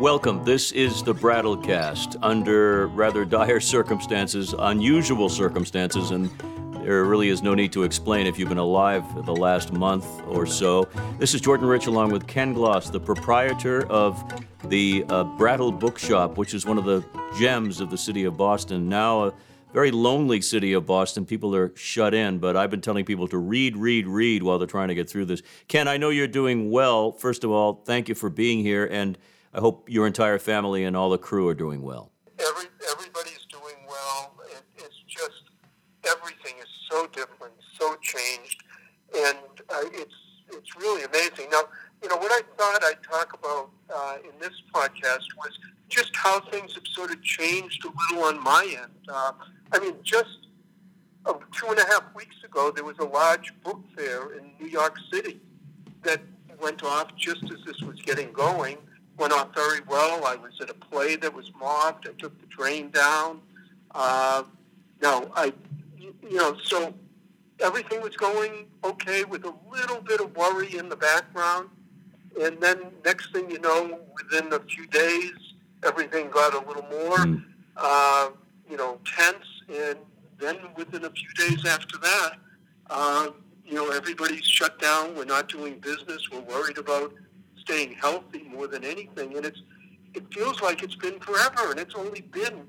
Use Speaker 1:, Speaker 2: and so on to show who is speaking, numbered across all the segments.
Speaker 1: Welcome. This is the Brattlecast under rather dire circumstances, unusual circumstances, and there really is no need to explain if you've been alive the last month or so. This is Jordan Rich along with Ken Gloss, the proprietor of the uh, Brattle Bookshop, which is one of the gems of the city of Boston. Now, a very lonely city of Boston. People are shut in, but I've been telling people to read, read, read while they're trying to get through this. Ken, I know you're doing well. First of all, thank you for being here, and I hope your entire family and all the crew are doing well.
Speaker 2: Every, everybody's doing well. It, it's just everything is so different, so changed, and uh, it's it's really amazing. Now, you know, what I thought I'd talk about uh, in this podcast was just how things have sort of changed a little on my end. Uh, I mean, just uh, two and a half weeks ago, there was a large book fair in New York City that went off just as this was getting going. Went off very well. I was at a play that was mobbed. I took the train down. Uh, no, I you know, so everything was going okay with a little bit of worry in the background. And then next thing you know, within a few days, everything got a little more, mm. uh, you know, tense. And then within a few days after that, uh, you know, everybody's shut down. We're not doing business. We're worried about staying healthy more than anything. And it's, it feels like it's been forever, and it's only been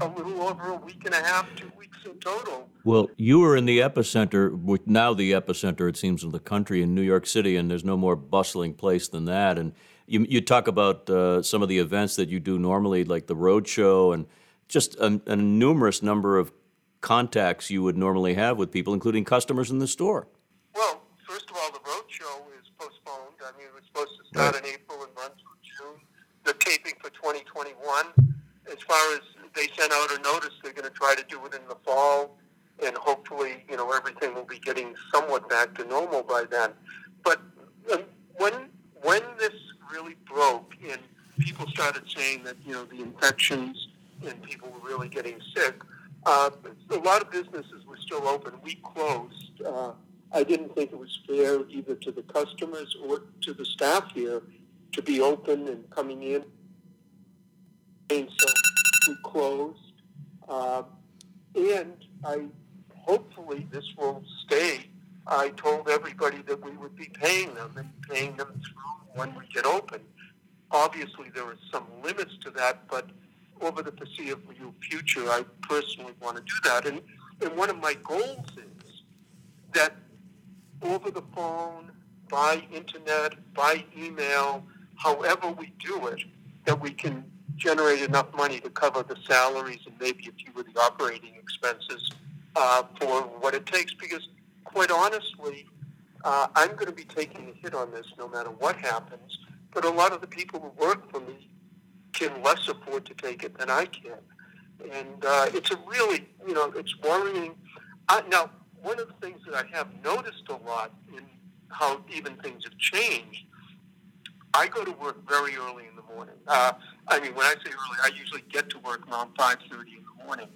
Speaker 2: a little over a week and a half, two weeks in total.
Speaker 1: Well, you were in the epicenter, now the epicenter, it seems, of the country in New York City, and there's no more bustling place than that. And you, you talk about uh, some of the events that you do normally, like the road show, and just a, a numerous number of contacts you would normally have with people, including customers in the store.
Speaker 2: Well, first of all, the road show is postponed. I mean, it was supposed to start right. in April and run through June. The taping for 2021. As far as they sent out a notice they're going to try to do it in the fall, and hopefully, you know, everything will be getting somewhat back to normal by then. But um, when when this really broke and people started saying that you know the infections and people were really getting sick, uh, a lot of businesses were still open. We closed. Uh, I didn't think it was fair either to the customers or to the staff here to be open and coming in. And so we closed. Uh, and I hopefully this will stay. I told everybody that we would be paying them and paying them through when we get open. Obviously, there are some limits to that, but over the foreseeable future, I personally want to do that. And, and one of my goals is that over the phone, by internet, by email, however we do it, that we can generate enough money to cover the salaries and maybe a few of the operating expenses uh, for what it takes. Because, quite honestly, uh, I'm going to be taking a hit on this no matter what happens. But a lot of the people who work for me can less afford to take it than I can. And uh, it's a really, you know, it's worrying. I, now, one of the things that I have noticed a lot in how even things have changed, I go to work very early in the morning. Uh, I mean, when I say early, I usually get to work around 5.30 in the morning.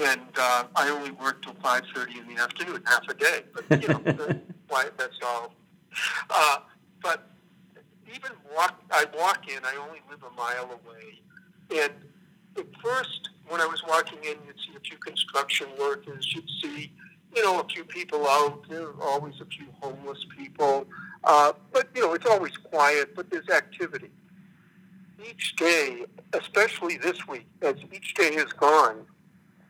Speaker 2: And uh, I only work till 5.30 in the afternoon, half a day. But, you know, why, that's all. Uh, but even walk, I walk in, I only live a mile away. And at first, when I was walking in, you'd see a few construction workers, you'd see, you know, a few people out. There are always a few homeless people. Uh, but, you know, it's always quiet, but there's activity each day, especially this week, as each day has gone,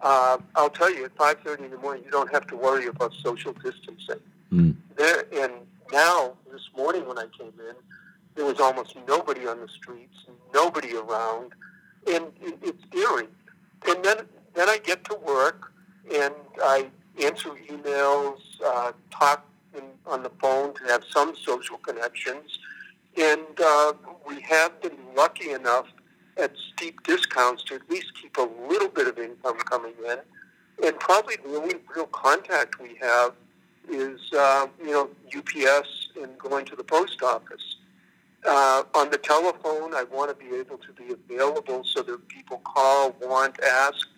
Speaker 2: uh, I'll tell you, at 5.30 in the morning, you don't have to worry about social distancing. Mm. There, and now, this morning when I came in, there was almost nobody on the streets, nobody around, and it, it's eerie. And then, then I get to work, and I answer emails, uh, talk in, on the phone to have some social connections, and uh, we have been lucky enough at steep discounts to at least keep a little bit of income coming in. And probably the only real contact we have is, uh, you know, UPS and going to the post office. Uh, on the telephone, I want to be able to be available so that people call, want, ask.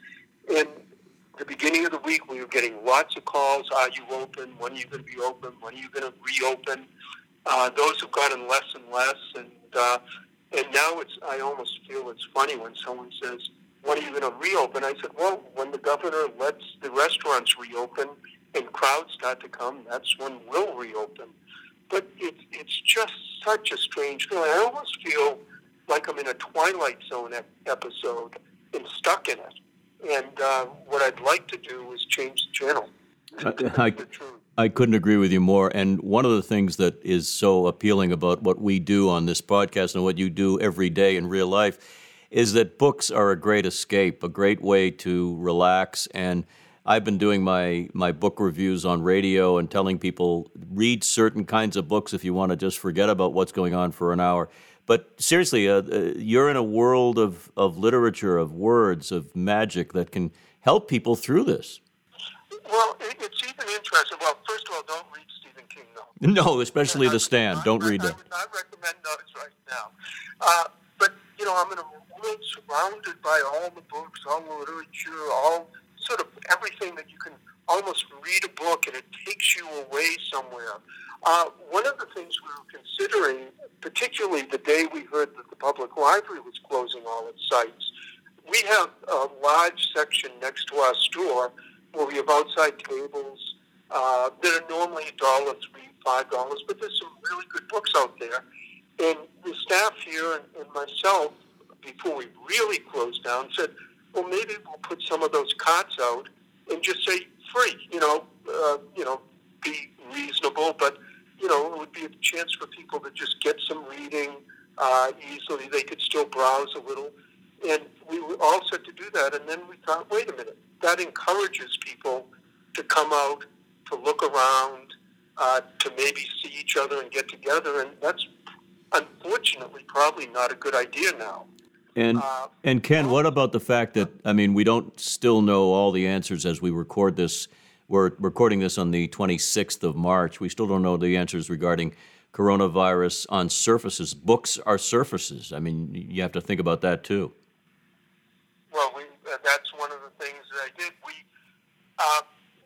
Speaker 2: And the beginning of the week, we were getting lots of calls. Are you open? When are you going to be open? When are you going to reopen? Uh, those have gotten less and less, and uh, And now it's I almost feel it's funny when someone says, "When are you going to reopen?" I said, "Well, when the governor lets the restaurants reopen and crowds start to come, that's when we'll reopen." But it, it's just such a strange feeling. I almost feel like I'm in a Twilight Zone episode and stuck in it. And uh, what I'd like to do is change the channel.
Speaker 1: I, I, I couldn't agree with you more. And one of the things that is so appealing about what we do on this podcast and what you do every day in real life is that books are a great escape, a great way to relax. And I've been doing my, my book reviews on radio and telling people read certain kinds of books if you want to just forget about what's going on for an hour. But seriously, uh, uh, you're in a world of, of literature, of words, of magic that can help people through this.
Speaker 2: Well, it's even interesting. Well, first of all, don't read Stephen King, though.
Speaker 1: No, especially The Stand.
Speaker 2: I,
Speaker 1: don't read
Speaker 2: it. I would not recommend those right now. Uh, but, you know, I'm in a world surrounded by all the books, all the literature, all sort of everything that you can almost read a book and it takes you away somewhere. Uh, one of the things we were considering, particularly the day we heard that the public library was closing all its sites, we have a large section next to our store where we have outside tables uh, that are normally a dollar, three, five dollars, but there's some really good books out there. And the staff here and, and myself, before we really closed down, said, well, maybe we'll put some of those carts out and just say free. You know, uh, you know, be reasonable, but you know, it would be a chance for people to just get some reading uh, easily. They could still browse a little, and we were all set to do that. And then we thought, wait a minute, that encourages people to come out, to look around, uh, to maybe see each other and get together. And that's unfortunately probably not a good idea now.
Speaker 1: And uh, and Ken, what about the fact that I mean we don't still know all the answers as we record this. We're recording this on the 26th of March. We still don't know the answers regarding coronavirus on surfaces. Books are surfaces. I mean, you have to think about that too.
Speaker 2: Well, we, uh, that's one of the things that I did. We uh,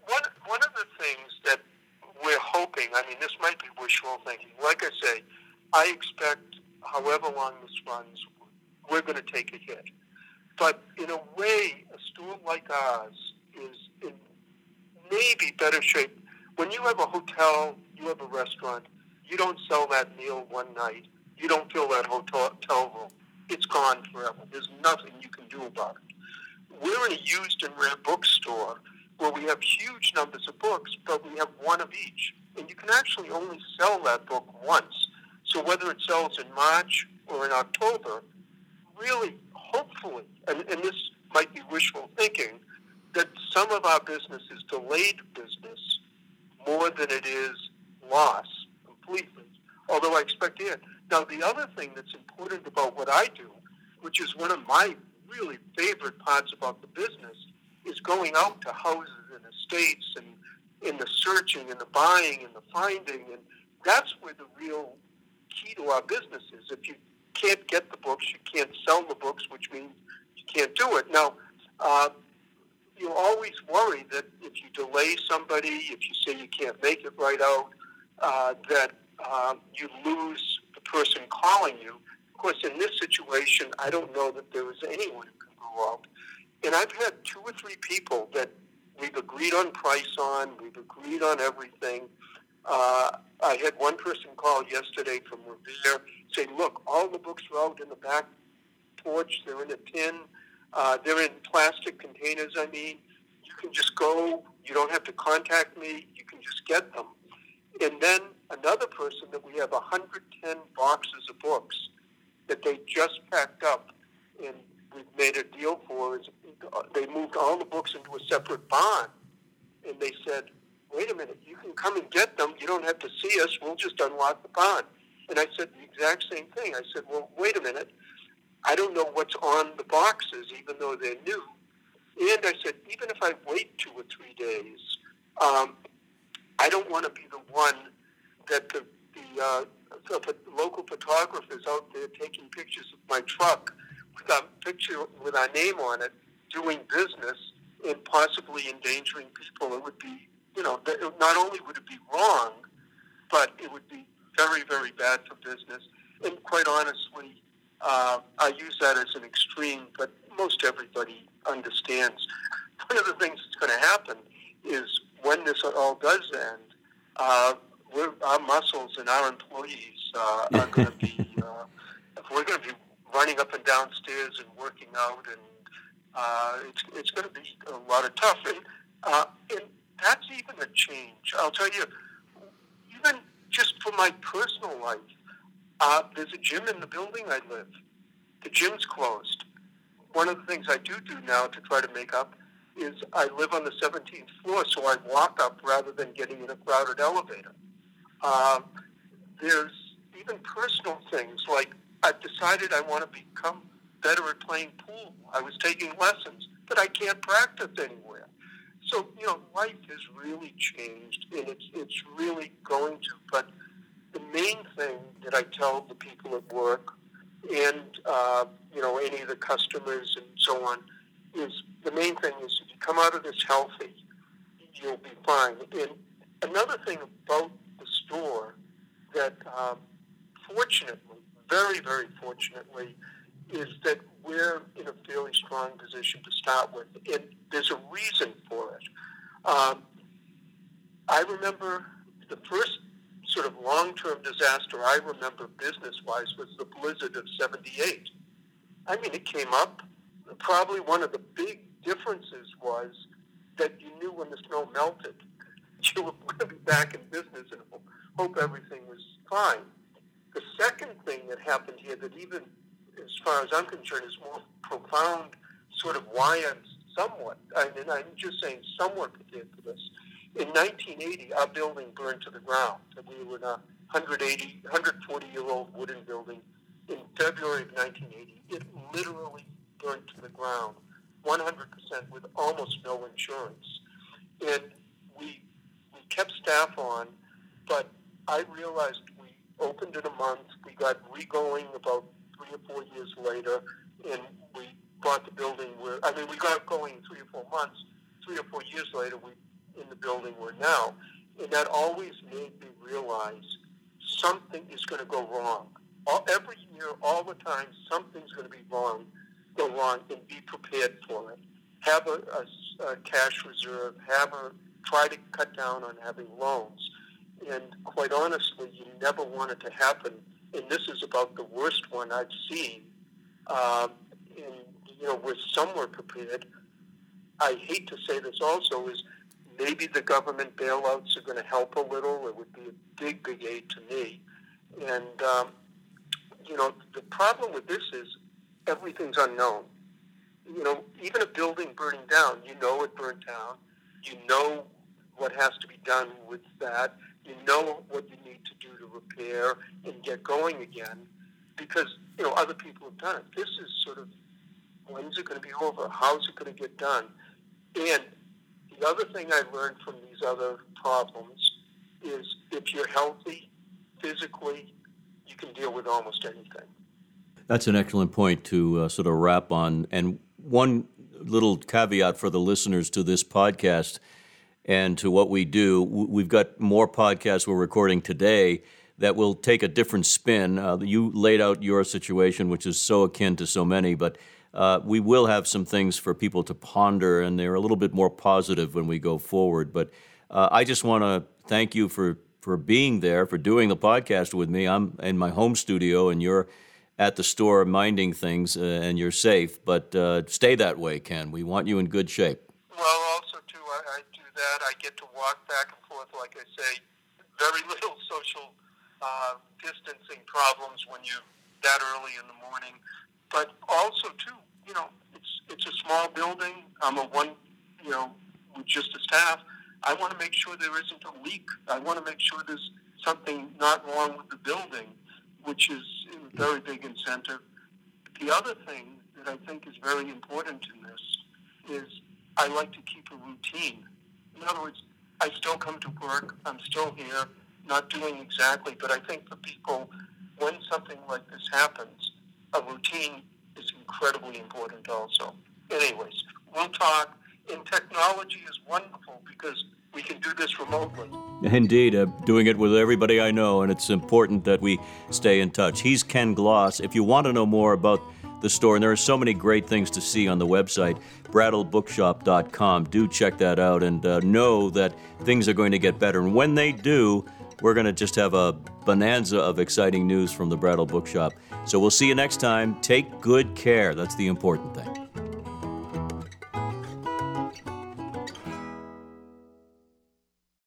Speaker 2: one one of the things that we're hoping. I mean, this might be wishful thinking. Like I say, I expect, however long this runs, we're going to take a hit. But in a way, a store like ours is in maybe better shape. When you have a hotel, you have a restaurant, you don't sell that meal one night. You don't fill that hotel room. It's gone forever. There's nothing you can do about it. We're in a used and rare bookstore where we have huge numbers of books, but we have one of each. And you can actually only sell that book once. So whether it sells in March or in October, really, hopefully, and, and this might be wishful thinking, that some of our business is delayed business more than it is loss completely, although I expect it. Now, the other thing that's important about what I do, which is one of my really favorite parts about the business, is going out to houses and estates and in the searching and the buying and the finding. And that's where the real key to our business is. If you can't get the books, you can't sell the books, which means you can't do it. Now, uh, you always worry that if you delay somebody, if you say you can't make it right out, uh, that uh, you lose the person calling you. Of course, in this situation, I don't know that there is anyone who can go out. And I've had two or three people that we've agreed on price on, we've agreed on everything, uh, I had one person call yesterday from Revere saying, look, all the books are out in the back porch. They're in a tin. Uh, they're in plastic containers, I mean. You can just go. You don't have to contact me. You can just get them. And then another person that we have 110 boxes of books that they just packed up and we've made a deal for is they moved all the books into a separate barn. And they said, wait a minute, you can come and get them. You don't have to see us. We'll just unlock the pond. And I said the exact same thing. I said, well, wait a minute. I don't know what's on the boxes, even though they're new. And I said, even if I wait two or three days, um, I don't want to be the one that the, the, uh, the local photographers out there taking pictures of my truck with a picture with our name on it, doing business, and possibly endangering people. It would be you know, not only would it be wrong, but it would be very, very bad for business. And quite honestly, Uh, I use that as an extreme, but most everybody understands. One of the things that's going to happen is when this all does end, uh, our muscles and our employees uh, are going to be, uh, we're going to be running up and down stairs and working out, and uh, it's, it's going to be a lot of tough. And, uh, and that's even a change. I'll tell you, even just for my personal life, uh, there's a gym in the building I live. The gym's closed. One of the things I do do now to try to make up is I live on the 17th floor, so I walk up rather than getting in a crowded elevator. Um, there's even personal things like I've decided I want to become better at playing pool. I was taking lessons, but I can't practice anywhere. So you know, life has really changed, and it's it's really going to. But the main thing that I tell the people at work, and uh, you know, any of the customers and so on, is the main thing is if you come out of this healthy, you'll be fine. And another thing about the store that, um, fortunately, very very fortunately, is that we're in a fairly strong position to start with, and there's a reason for it. Um, I remember the first sort of long-term disaster I remember business-wise was the blizzard of '78. I mean, it came up. Probably one of the big differences was that you knew when the snow melted, you were going to be back in business and hope everything was fine. The second thing that happened here that even as far as I'm concerned, is more profound, sort of why I'm somewhat, I mean, I'm just saying somewhat this. In 1980, our building burned to the ground. We were in a 180, 140 year old wooden building. In February of 1980, it literally burned to the ground, 100% with almost no insurance. And we, we kept staff on, but I realized we opened in a month. We got re-going about three or four years later, and we bought the building where, I mean, we got going three or four months. Three or four years later, we in the building we're now. And that always made me realize something is going to go wrong. All, every year, all the time, something's going to be wrong, go wrong, and be prepared for it. Have a, a, a cash reserve. Have a try to cut down on having loans. And quite honestly, you never want it to happen and this is about the worst one I've seen. Um, and you know, we're somewhere prepared. I hate to say this also is maybe the government bailouts are going to help a little. It would be a big, big aid to me. And um, you know, the problem with this is everything's unknown. You know, even a building burning down, you know it burned down. You know what has to be done with that. You know what you need to do to repair and get going again because, you know, other people have done it. This is sort of when's it going to be over? How's it going to get done? And the other thing I learned from these other problems is if you're healthy physically, you can deal with almost anything.
Speaker 1: That's an excellent point to uh, sort of wrap on. And one little caveat for the listeners to this podcast and to what we do. We've got more podcasts we're recording today that will take a different spin. Uh, you laid out your situation, which is so akin to so many, but uh, we will have some things for people to ponder, and they're a little bit more positive when we go forward. But uh, I just want to thank you for for being there, for doing the podcast with me. I'm in my home studio, and you're at the store minding things, uh, and you're safe. But uh, stay that way, Ken. We want you in good shape.
Speaker 2: Well, too, I, I that. I get to walk back and forth, like I say, very little social uh, distancing problems when you that early in the morning. But also, too, you know, it's it's a small building. I'm a one, you know, just a staff. I want to make sure there isn't a leak. I want to make sure there's something not wrong with the building, which is a very big incentive. The other thing that I think is very important in this is I like to keep a routine. In other words, I still come to work. I'm still here, not doing exactly. But I think for people, when something like this happens, a routine is incredibly important also. Anyways, we'll talk. And technology is wonderful because we can do this remotely.
Speaker 1: Indeed, uh, doing it with everybody I know, and it's important that we stay in touch. He's Ken Gloss. If you want to know more about the store, and there are so many great things to see on the website, brattlebookshop.com. Do check that out and uh, know that things are going to get better. And when they do, we're going to just have a bonanza of exciting news from the Brattle Bookshop. So we'll see you next time. Take good care. That's the important thing.